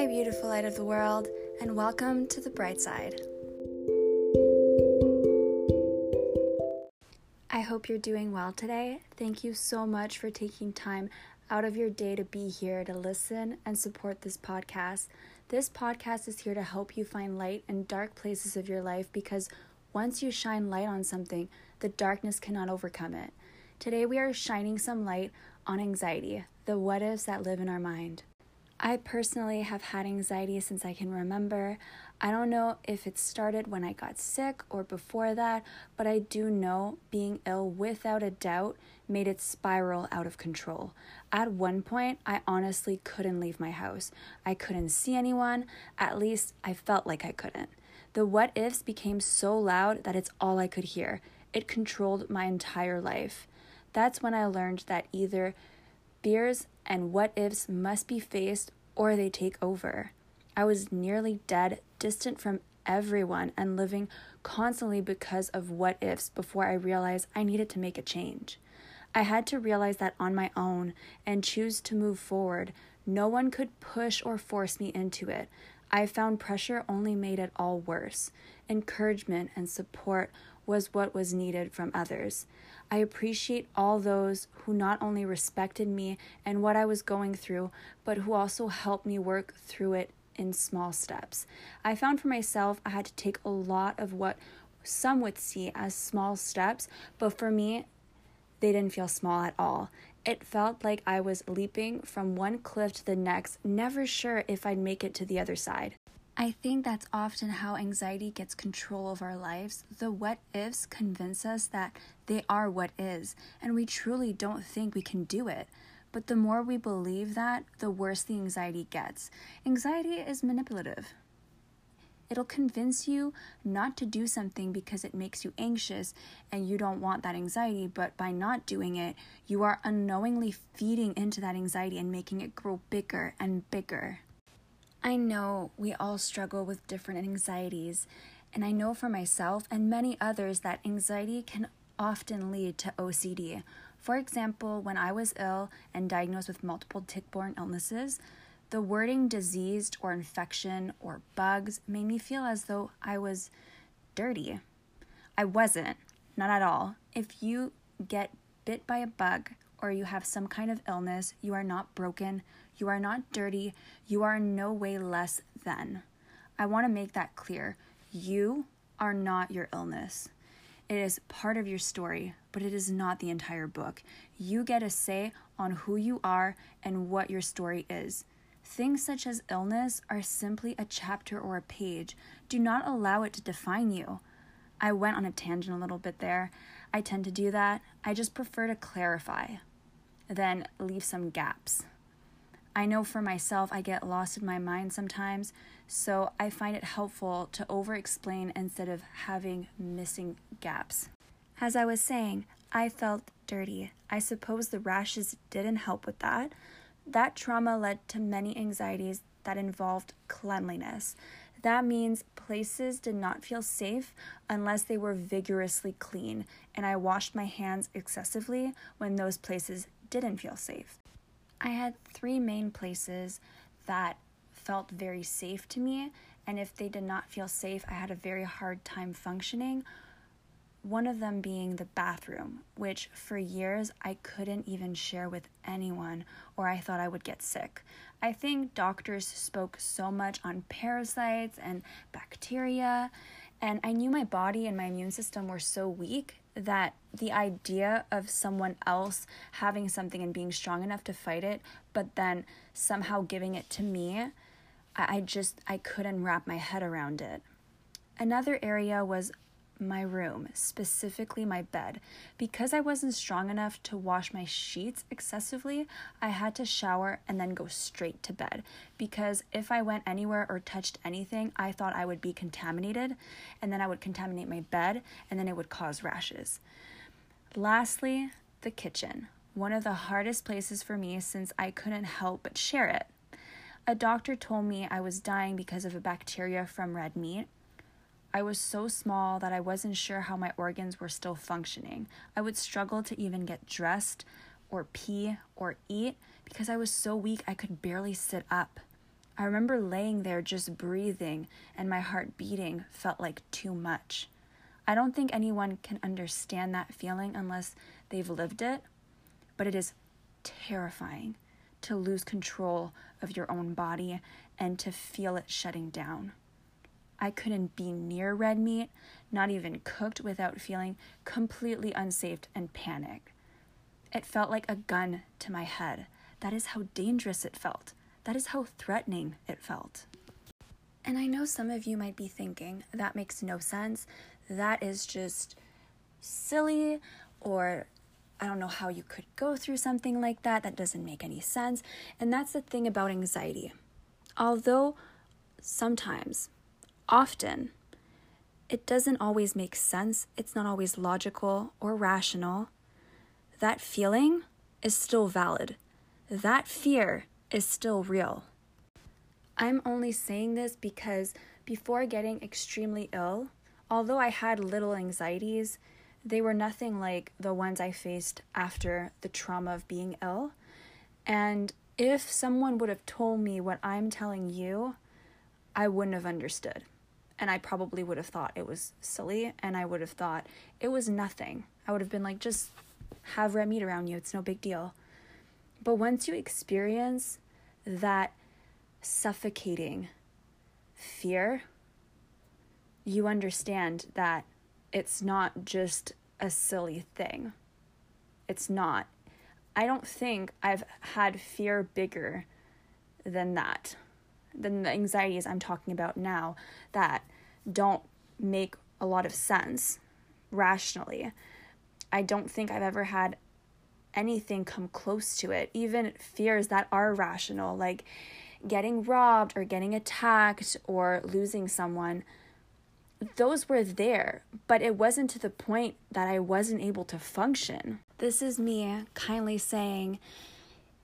Hi, beautiful light of the world, and welcome to the bright side. I hope you're doing well today. Thank you so much for taking time out of your day to be here to listen and support this podcast. This podcast is here to help you find light in dark places of your life because once you shine light on something, the darkness cannot overcome it. Today, we are shining some light on anxiety, the what ifs that live in our mind. I personally have had anxiety since I can remember. I don't know if it started when I got sick or before that, but I do know being ill without a doubt made it spiral out of control. At one point, I honestly couldn't leave my house. I couldn't see anyone, at least I felt like I couldn't. The what ifs became so loud that it's all I could hear. It controlled my entire life. That's when I learned that either fears and what ifs must be faced or they take over. I was nearly dead, distant from everyone, and living constantly because of what ifs before I realized I needed to make a change. I had to realize that on my own and choose to move forward. No one could push or force me into it. I found pressure only made it all worse. Encouragement and support was what was needed from others. I appreciate all those who not only respected me and what I was going through, but who also helped me work through it in small steps. I found for myself I had to take a lot of what some would see as small steps, but for me, they didn't feel small at all. It felt like I was leaping from one cliff to the next, never sure if I'd make it to the other side. I think that's often how anxiety gets control of our lives. The what ifs convince us that they are what is, and we truly don't think we can do it. But the more we believe that, the worse the anxiety gets. Anxiety is manipulative. It'll convince you not to do something because it makes you anxious and you don't want that anxiety, but by not doing it, you are unknowingly feeding into that anxiety and making it grow bigger and bigger. I know we all struggle with different anxieties, and I know for myself and many others that anxiety can often lead to OCD. For example, when I was ill and diagnosed with multiple tick borne illnesses, the wording diseased or infection or bugs made me feel as though I was dirty. I wasn't, not at all. If you get bit by a bug or you have some kind of illness, you are not broken, you are not dirty. You are in no way less than. I want to make that clear. You are not your illness. It is part of your story, but it is not the entire book. You get a say on who you are and what your story is. Things such as illness are simply a chapter or a page. Do not allow it to define you. I went on a tangent a little bit there. I tend to do that. I just prefer to clarify, then leave some gaps. I know for myself, I get lost in my mind sometimes, so I find it helpful to over explain instead of having missing gaps. As I was saying, I felt dirty. I suppose the rashes didn't help with that. That trauma led to many anxieties that involved cleanliness. That means places did not feel safe unless they were vigorously clean, and I washed my hands excessively when those places didn't feel safe. I had three main places that felt very safe to me, and if they did not feel safe, I had a very hard time functioning. One of them being the bathroom, which for years I couldn't even share with anyone, or I thought I would get sick. I think doctors spoke so much on parasites and bacteria, and I knew my body and my immune system were so weak that the idea of someone else having something and being strong enough to fight it, but then somehow giving it to me, I just I couldn't wrap my head around it. Another area was my room, specifically my bed. Because I wasn't strong enough to wash my sheets excessively, I had to shower and then go straight to bed. Because if I went anywhere or touched anything, I thought I would be contaminated, and then I would contaminate my bed, and then it would cause rashes. Lastly, the kitchen. One of the hardest places for me since I couldn't help but share it. A doctor told me I was dying because of a bacteria from red meat, I was so small that I wasn't sure how my organs were still functioning. I would struggle to even get dressed or pee or eat because I was so weak I could barely sit up. I remember laying there just breathing and my heart beating felt like too much. I don't think anyone can understand that feeling unless they've lived it, but it is terrifying to lose control of your own body and to feel it shutting down. I couldn't be near red meat, not even cooked, without feeling completely unsafe and panic. It felt like a gun to my head. That is how dangerous it felt. That is how threatening it felt. And I know some of you might be thinking, that makes no sense. That is just silly, or I don't know how you could go through something like that. That doesn't make any sense. And that's the thing about anxiety. Although sometimes, often, it doesn't always make sense, it's not always logical or rational, that feeling is still valid. That fear is still real. I'm only saying this because before getting extremely ill, although I had little anxieties, they were nothing like the ones I faced after the trauma of being ill. And if someone would have told me what I'm telling you, I wouldn't have understood. And I probably would have thought it was silly and I would have thought it was nothing. I would have been like, just have red meat around you, it's no big deal. But once you experience that suffocating fear, you understand that it's not just a silly thing. It's not. I don't think I've had fear bigger than that, than the anxieties I'm talking about now that don't make a lot of sense rationally. I don't think I've ever had anything come close to it, even fears that are rational, like getting robbed or getting attacked or losing someone those were there, but it wasn't to the point that I wasn't able to function. This is me kindly saying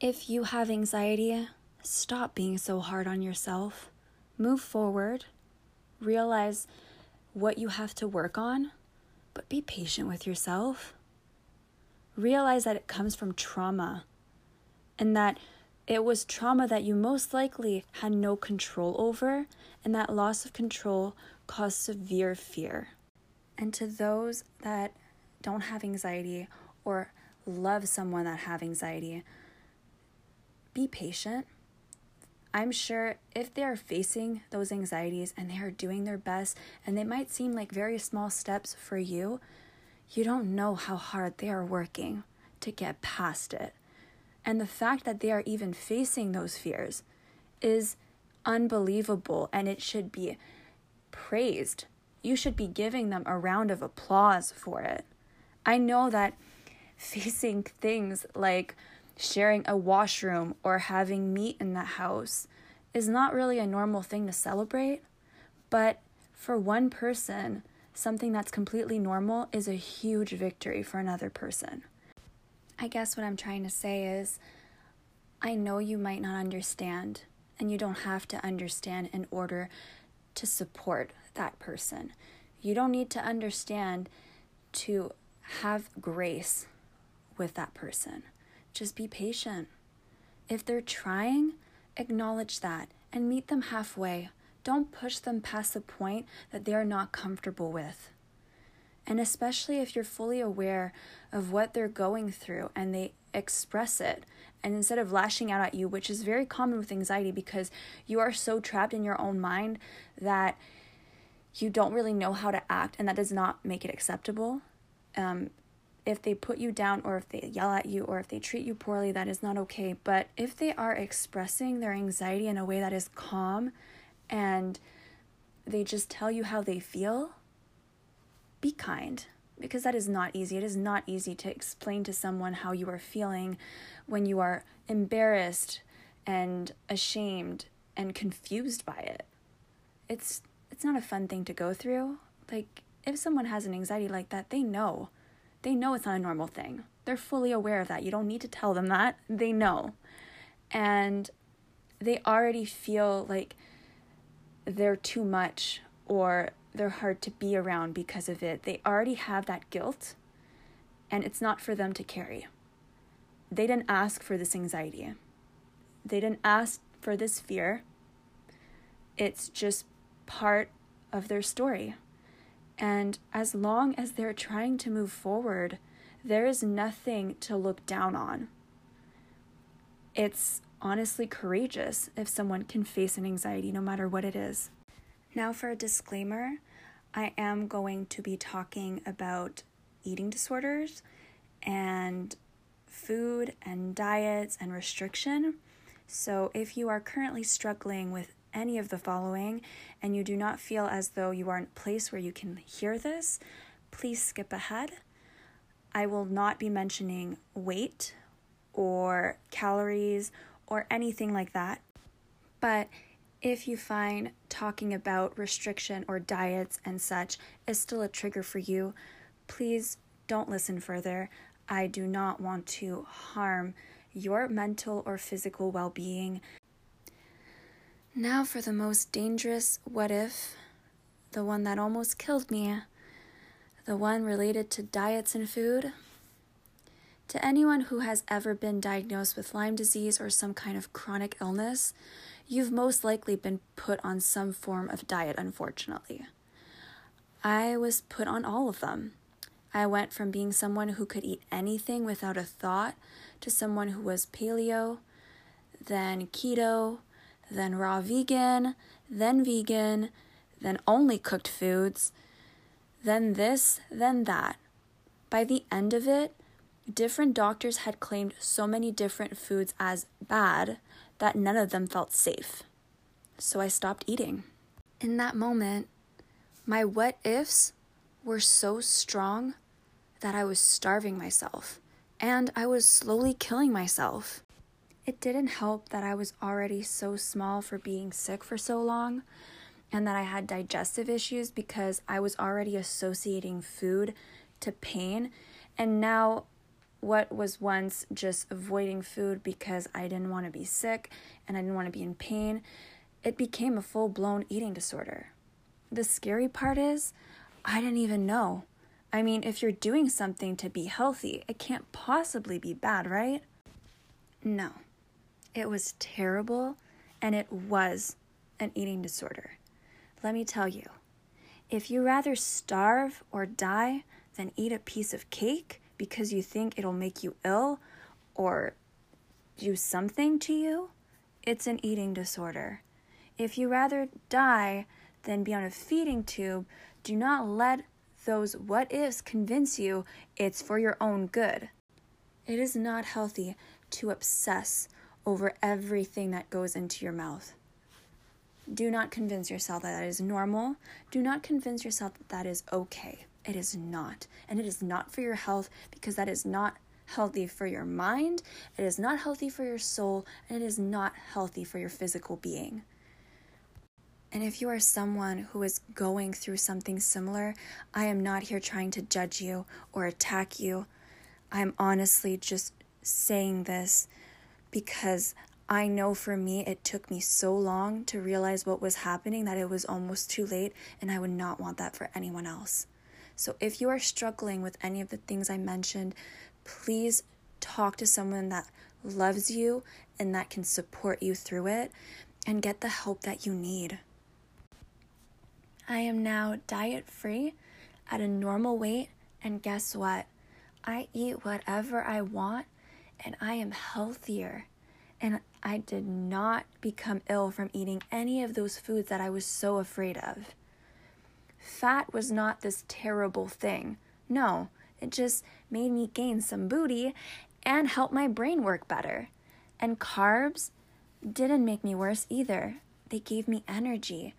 if you have anxiety, stop being so hard on yourself. Move forward, realize what you have to work on, but be patient with yourself. Realize that it comes from trauma and that it was trauma that you most likely had no control over, and that loss of control caused severe fear. And to those that don't have anxiety or love someone that have anxiety, be patient. I'm sure if they are facing those anxieties and they are doing their best and they might seem like very small steps for you, you don't know how hard they are working to get past it. And the fact that they are even facing those fears is unbelievable and it should be praised. You should be giving them a round of applause for it. I know that facing things like sharing a washroom or having meat in the house is not really a normal thing to celebrate, but for one person, something that's completely normal is a huge victory for another person. I guess what I'm trying to say is I know you might not understand, and you don't have to understand in order to support that person. You don't need to understand to have grace with that person. Just be patient. If they're trying, acknowledge that and meet them halfway. Don't push them past the point that they are not comfortable with. And especially if you're fully aware of what they're going through and they express it, and instead of lashing out at you, which is very common with anxiety because you are so trapped in your own mind that you don't really know how to act, and that does not make it acceptable. Um, if they put you down, or if they yell at you, or if they treat you poorly, that is not okay. But if they are expressing their anxiety in a way that is calm and they just tell you how they feel, be kind because that is not easy. It is not easy to explain to someone how you are feeling when you are embarrassed and ashamed and confused by it. It's it's not a fun thing to go through. Like if someone has an anxiety like that, they know. They know it's not a normal thing. They're fully aware of that. You don't need to tell them that. They know. And they already feel like they're too much or they're hard to be around because of it. They already have that guilt, and it's not for them to carry. They didn't ask for this anxiety, they didn't ask for this fear, It's just part of their story. And as long as they're trying to move forward, there is nothing to look down on. It's honestly courageous if someone can face an anxiety, no matter what it is. Now, for a disclaimer, I am going to be talking about eating disorders and food and diets and restriction. So, if you are currently struggling with any of the following and you do not feel as though you are in a place where you can hear this, please skip ahead. I will not be mentioning weight or calories or anything like that. But if you find talking about restriction or diets and such is still a trigger for you, please don't listen further. I do not want to harm your mental or physical well being. Now, for the most dangerous what if, the one that almost killed me, the one related to diets and food. To anyone who has ever been diagnosed with Lyme disease or some kind of chronic illness, you've most likely been put on some form of diet, unfortunately. I was put on all of them. I went from being someone who could eat anything without a thought to someone who was paleo, then keto, then raw vegan, then vegan, then only cooked foods, then this, then that. By the end of it, different doctors had claimed so many different foods as bad that none of them felt safe. So I stopped eating. In that moment, my what ifs were so strong that I was starving myself and I was slowly killing myself. It didn't help that I was already so small for being sick for so long and that I had digestive issues because I was already associating food to pain. And now what was once just avoiding food because I didn't want to be sick and I didn't want to be in pain, it became a full blown eating disorder. The scary part is, I didn't even know. I mean, if you're doing something to be healthy, it can't possibly be bad, right? No. It was terrible and it was an eating disorder. Let me tell you if you rather starve or die than eat a piece of cake, because you think it'll make you ill or do something to you, it's an eating disorder. If you rather die than be on a feeding tube, do not let those what ifs convince you it's for your own good. It is not healthy to obsess over everything that goes into your mouth. Do not convince yourself that that is normal. Do not convince yourself that that is okay. It is not. And it is not for your health because that is not healthy for your mind, it is not healthy for your soul, and it is not healthy for your physical being. And if you are someone who is going through something similar, I am not here trying to judge you or attack you. I am honestly just saying this because I know for me it took me so long to realize what was happening that it was almost too late, and I would not want that for anyone else. So if you are struggling with any of the things I mentioned, please talk to someone that loves you and that can support you through it and get the help that you need. I am now diet free at a normal weight, and guess what? I eat whatever I want and I am healthier. And I did not become ill from eating any of those foods that I was so afraid of. Fat was not this terrible thing. No, it just made me gain some booty and help my brain work better. And carbs didn't make me worse either. They gave me energy.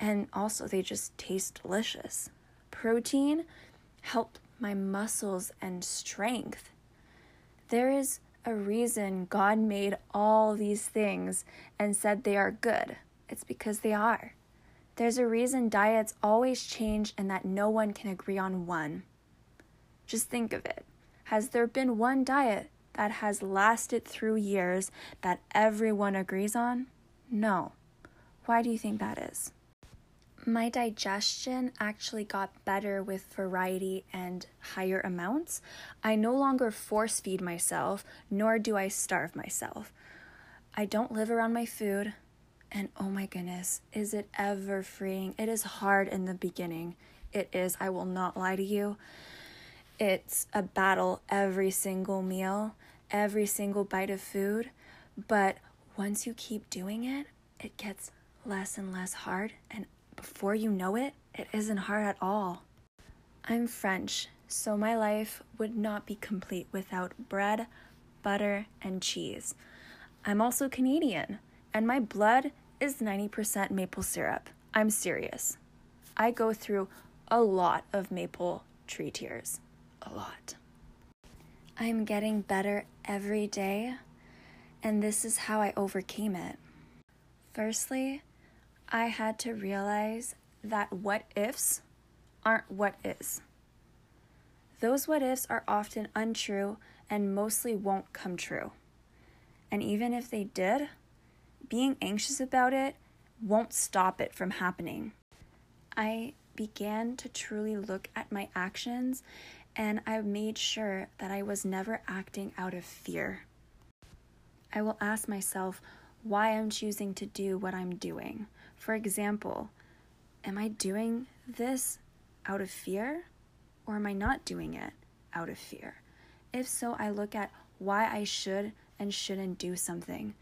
And also, they just taste delicious. Protein helped my muscles and strength. There is a reason God made all these things and said they are good. It's because they are. There's a reason diets always change and that no one can agree on one. Just think of it. Has there been one diet that has lasted through years that everyone agrees on? No. Why do you think that is? My digestion actually got better with variety and higher amounts. I no longer force feed myself, nor do I starve myself. I don't live around my food And oh my goodness, is it ever freeing? It is hard in the beginning. It is, I will not lie to you. It's a battle every single meal, every single bite of food. But once you keep doing it, it gets less and less hard. And before you know it, it isn't hard at all. I'm French, so my life would not be complete without bread, butter, and cheese. I'm also Canadian, and my blood is 90% maple syrup. I'm serious. I go through a lot of maple tree tears. A lot. I'm getting better every day, and this is how I overcame it. Firstly, I had to realize that what ifs aren't what is. Those what ifs are often untrue and mostly won't come true. And even if they did, being anxious about it won't stop it from happening. I began to truly look at my actions and I made sure that I was never acting out of fear. I will ask myself why I'm choosing to do what I'm doing. For example, am I doing this out of fear or am I not doing it out of fear? If so, I look at why I should and shouldn't do something.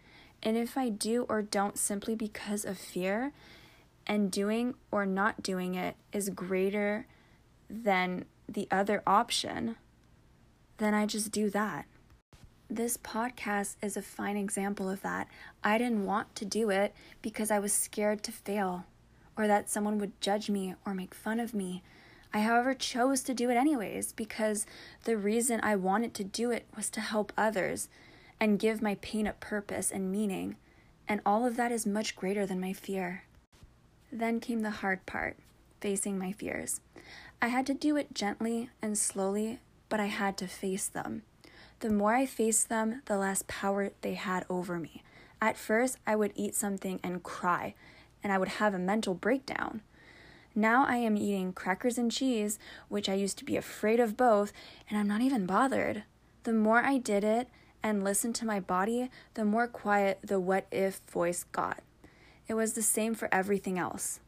And if I do or don't simply because of fear, and doing or not doing it is greater than the other option, then I just do that. This podcast is a fine example of that. I didn't want to do it because I was scared to fail or that someone would judge me or make fun of me. I, however, chose to do it anyways because the reason I wanted to do it was to help others and give my pain a purpose and meaning, and all of that is much greater than my fear. Then came the hard part facing my fears. I had to do it gently and slowly, but I had to face them. The more I faced them, the less power they had over me. At first, I would eat something and cry, and I would have a mental breakdown. Now I am eating crackers and cheese, which I used to be afraid of both, and I'm not even bothered. The more I did it, and listened to my body, the more quiet the what if voice got. It was the same for everything else.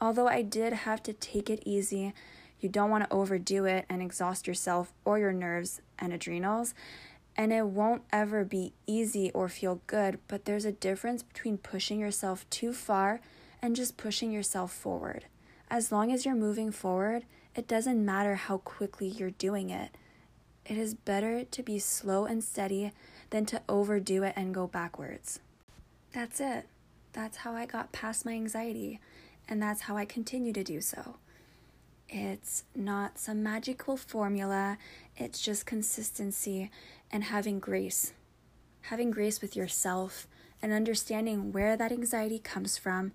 Although I did have to take it easy, you don't want to overdo it and exhaust yourself or your nerves and adrenals. And it won't ever be easy or feel good, but there's a difference between pushing yourself too far and just pushing yourself forward. As long as you're moving forward, it doesn't matter how quickly you're doing it. It is better to be slow and steady than to overdo it and go backwards. That's it. That's how I got past my anxiety, and that's how I continue to do so. It's not some magical formula, it's just consistency and having grace. Having grace with yourself and understanding where that anxiety comes from,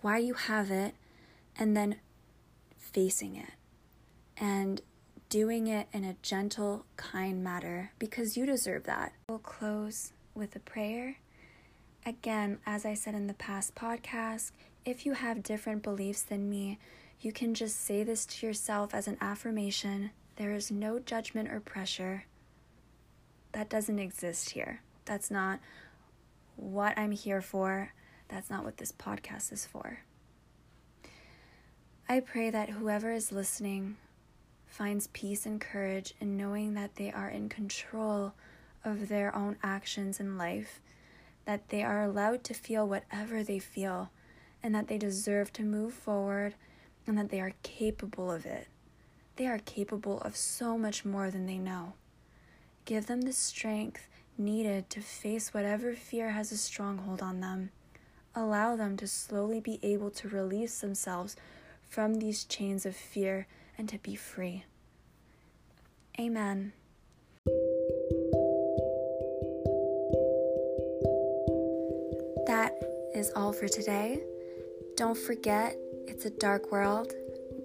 why you have it, and then facing it. And doing it in a gentle, kind manner because you deserve that. We'll close with a prayer. Again, as I said in the past podcast, if you have different beliefs than me, you can just say this to yourself as an affirmation. There is no judgment or pressure. That doesn't exist here. That's not what I'm here for. That's not what this podcast is for. I pray that whoever is listening finds peace and courage in knowing that they are in control of their own actions in life, that they are allowed to feel whatever they feel, and that they deserve to move forward, and that they are capable of it. They are capable of so much more than they know. Give them the strength needed to face whatever fear has a stronghold on them. Allow them to slowly be able to release themselves from these chains of fear and to be free. Amen. That is all for today. Don't forget, it's a dark world.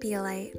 Be a light.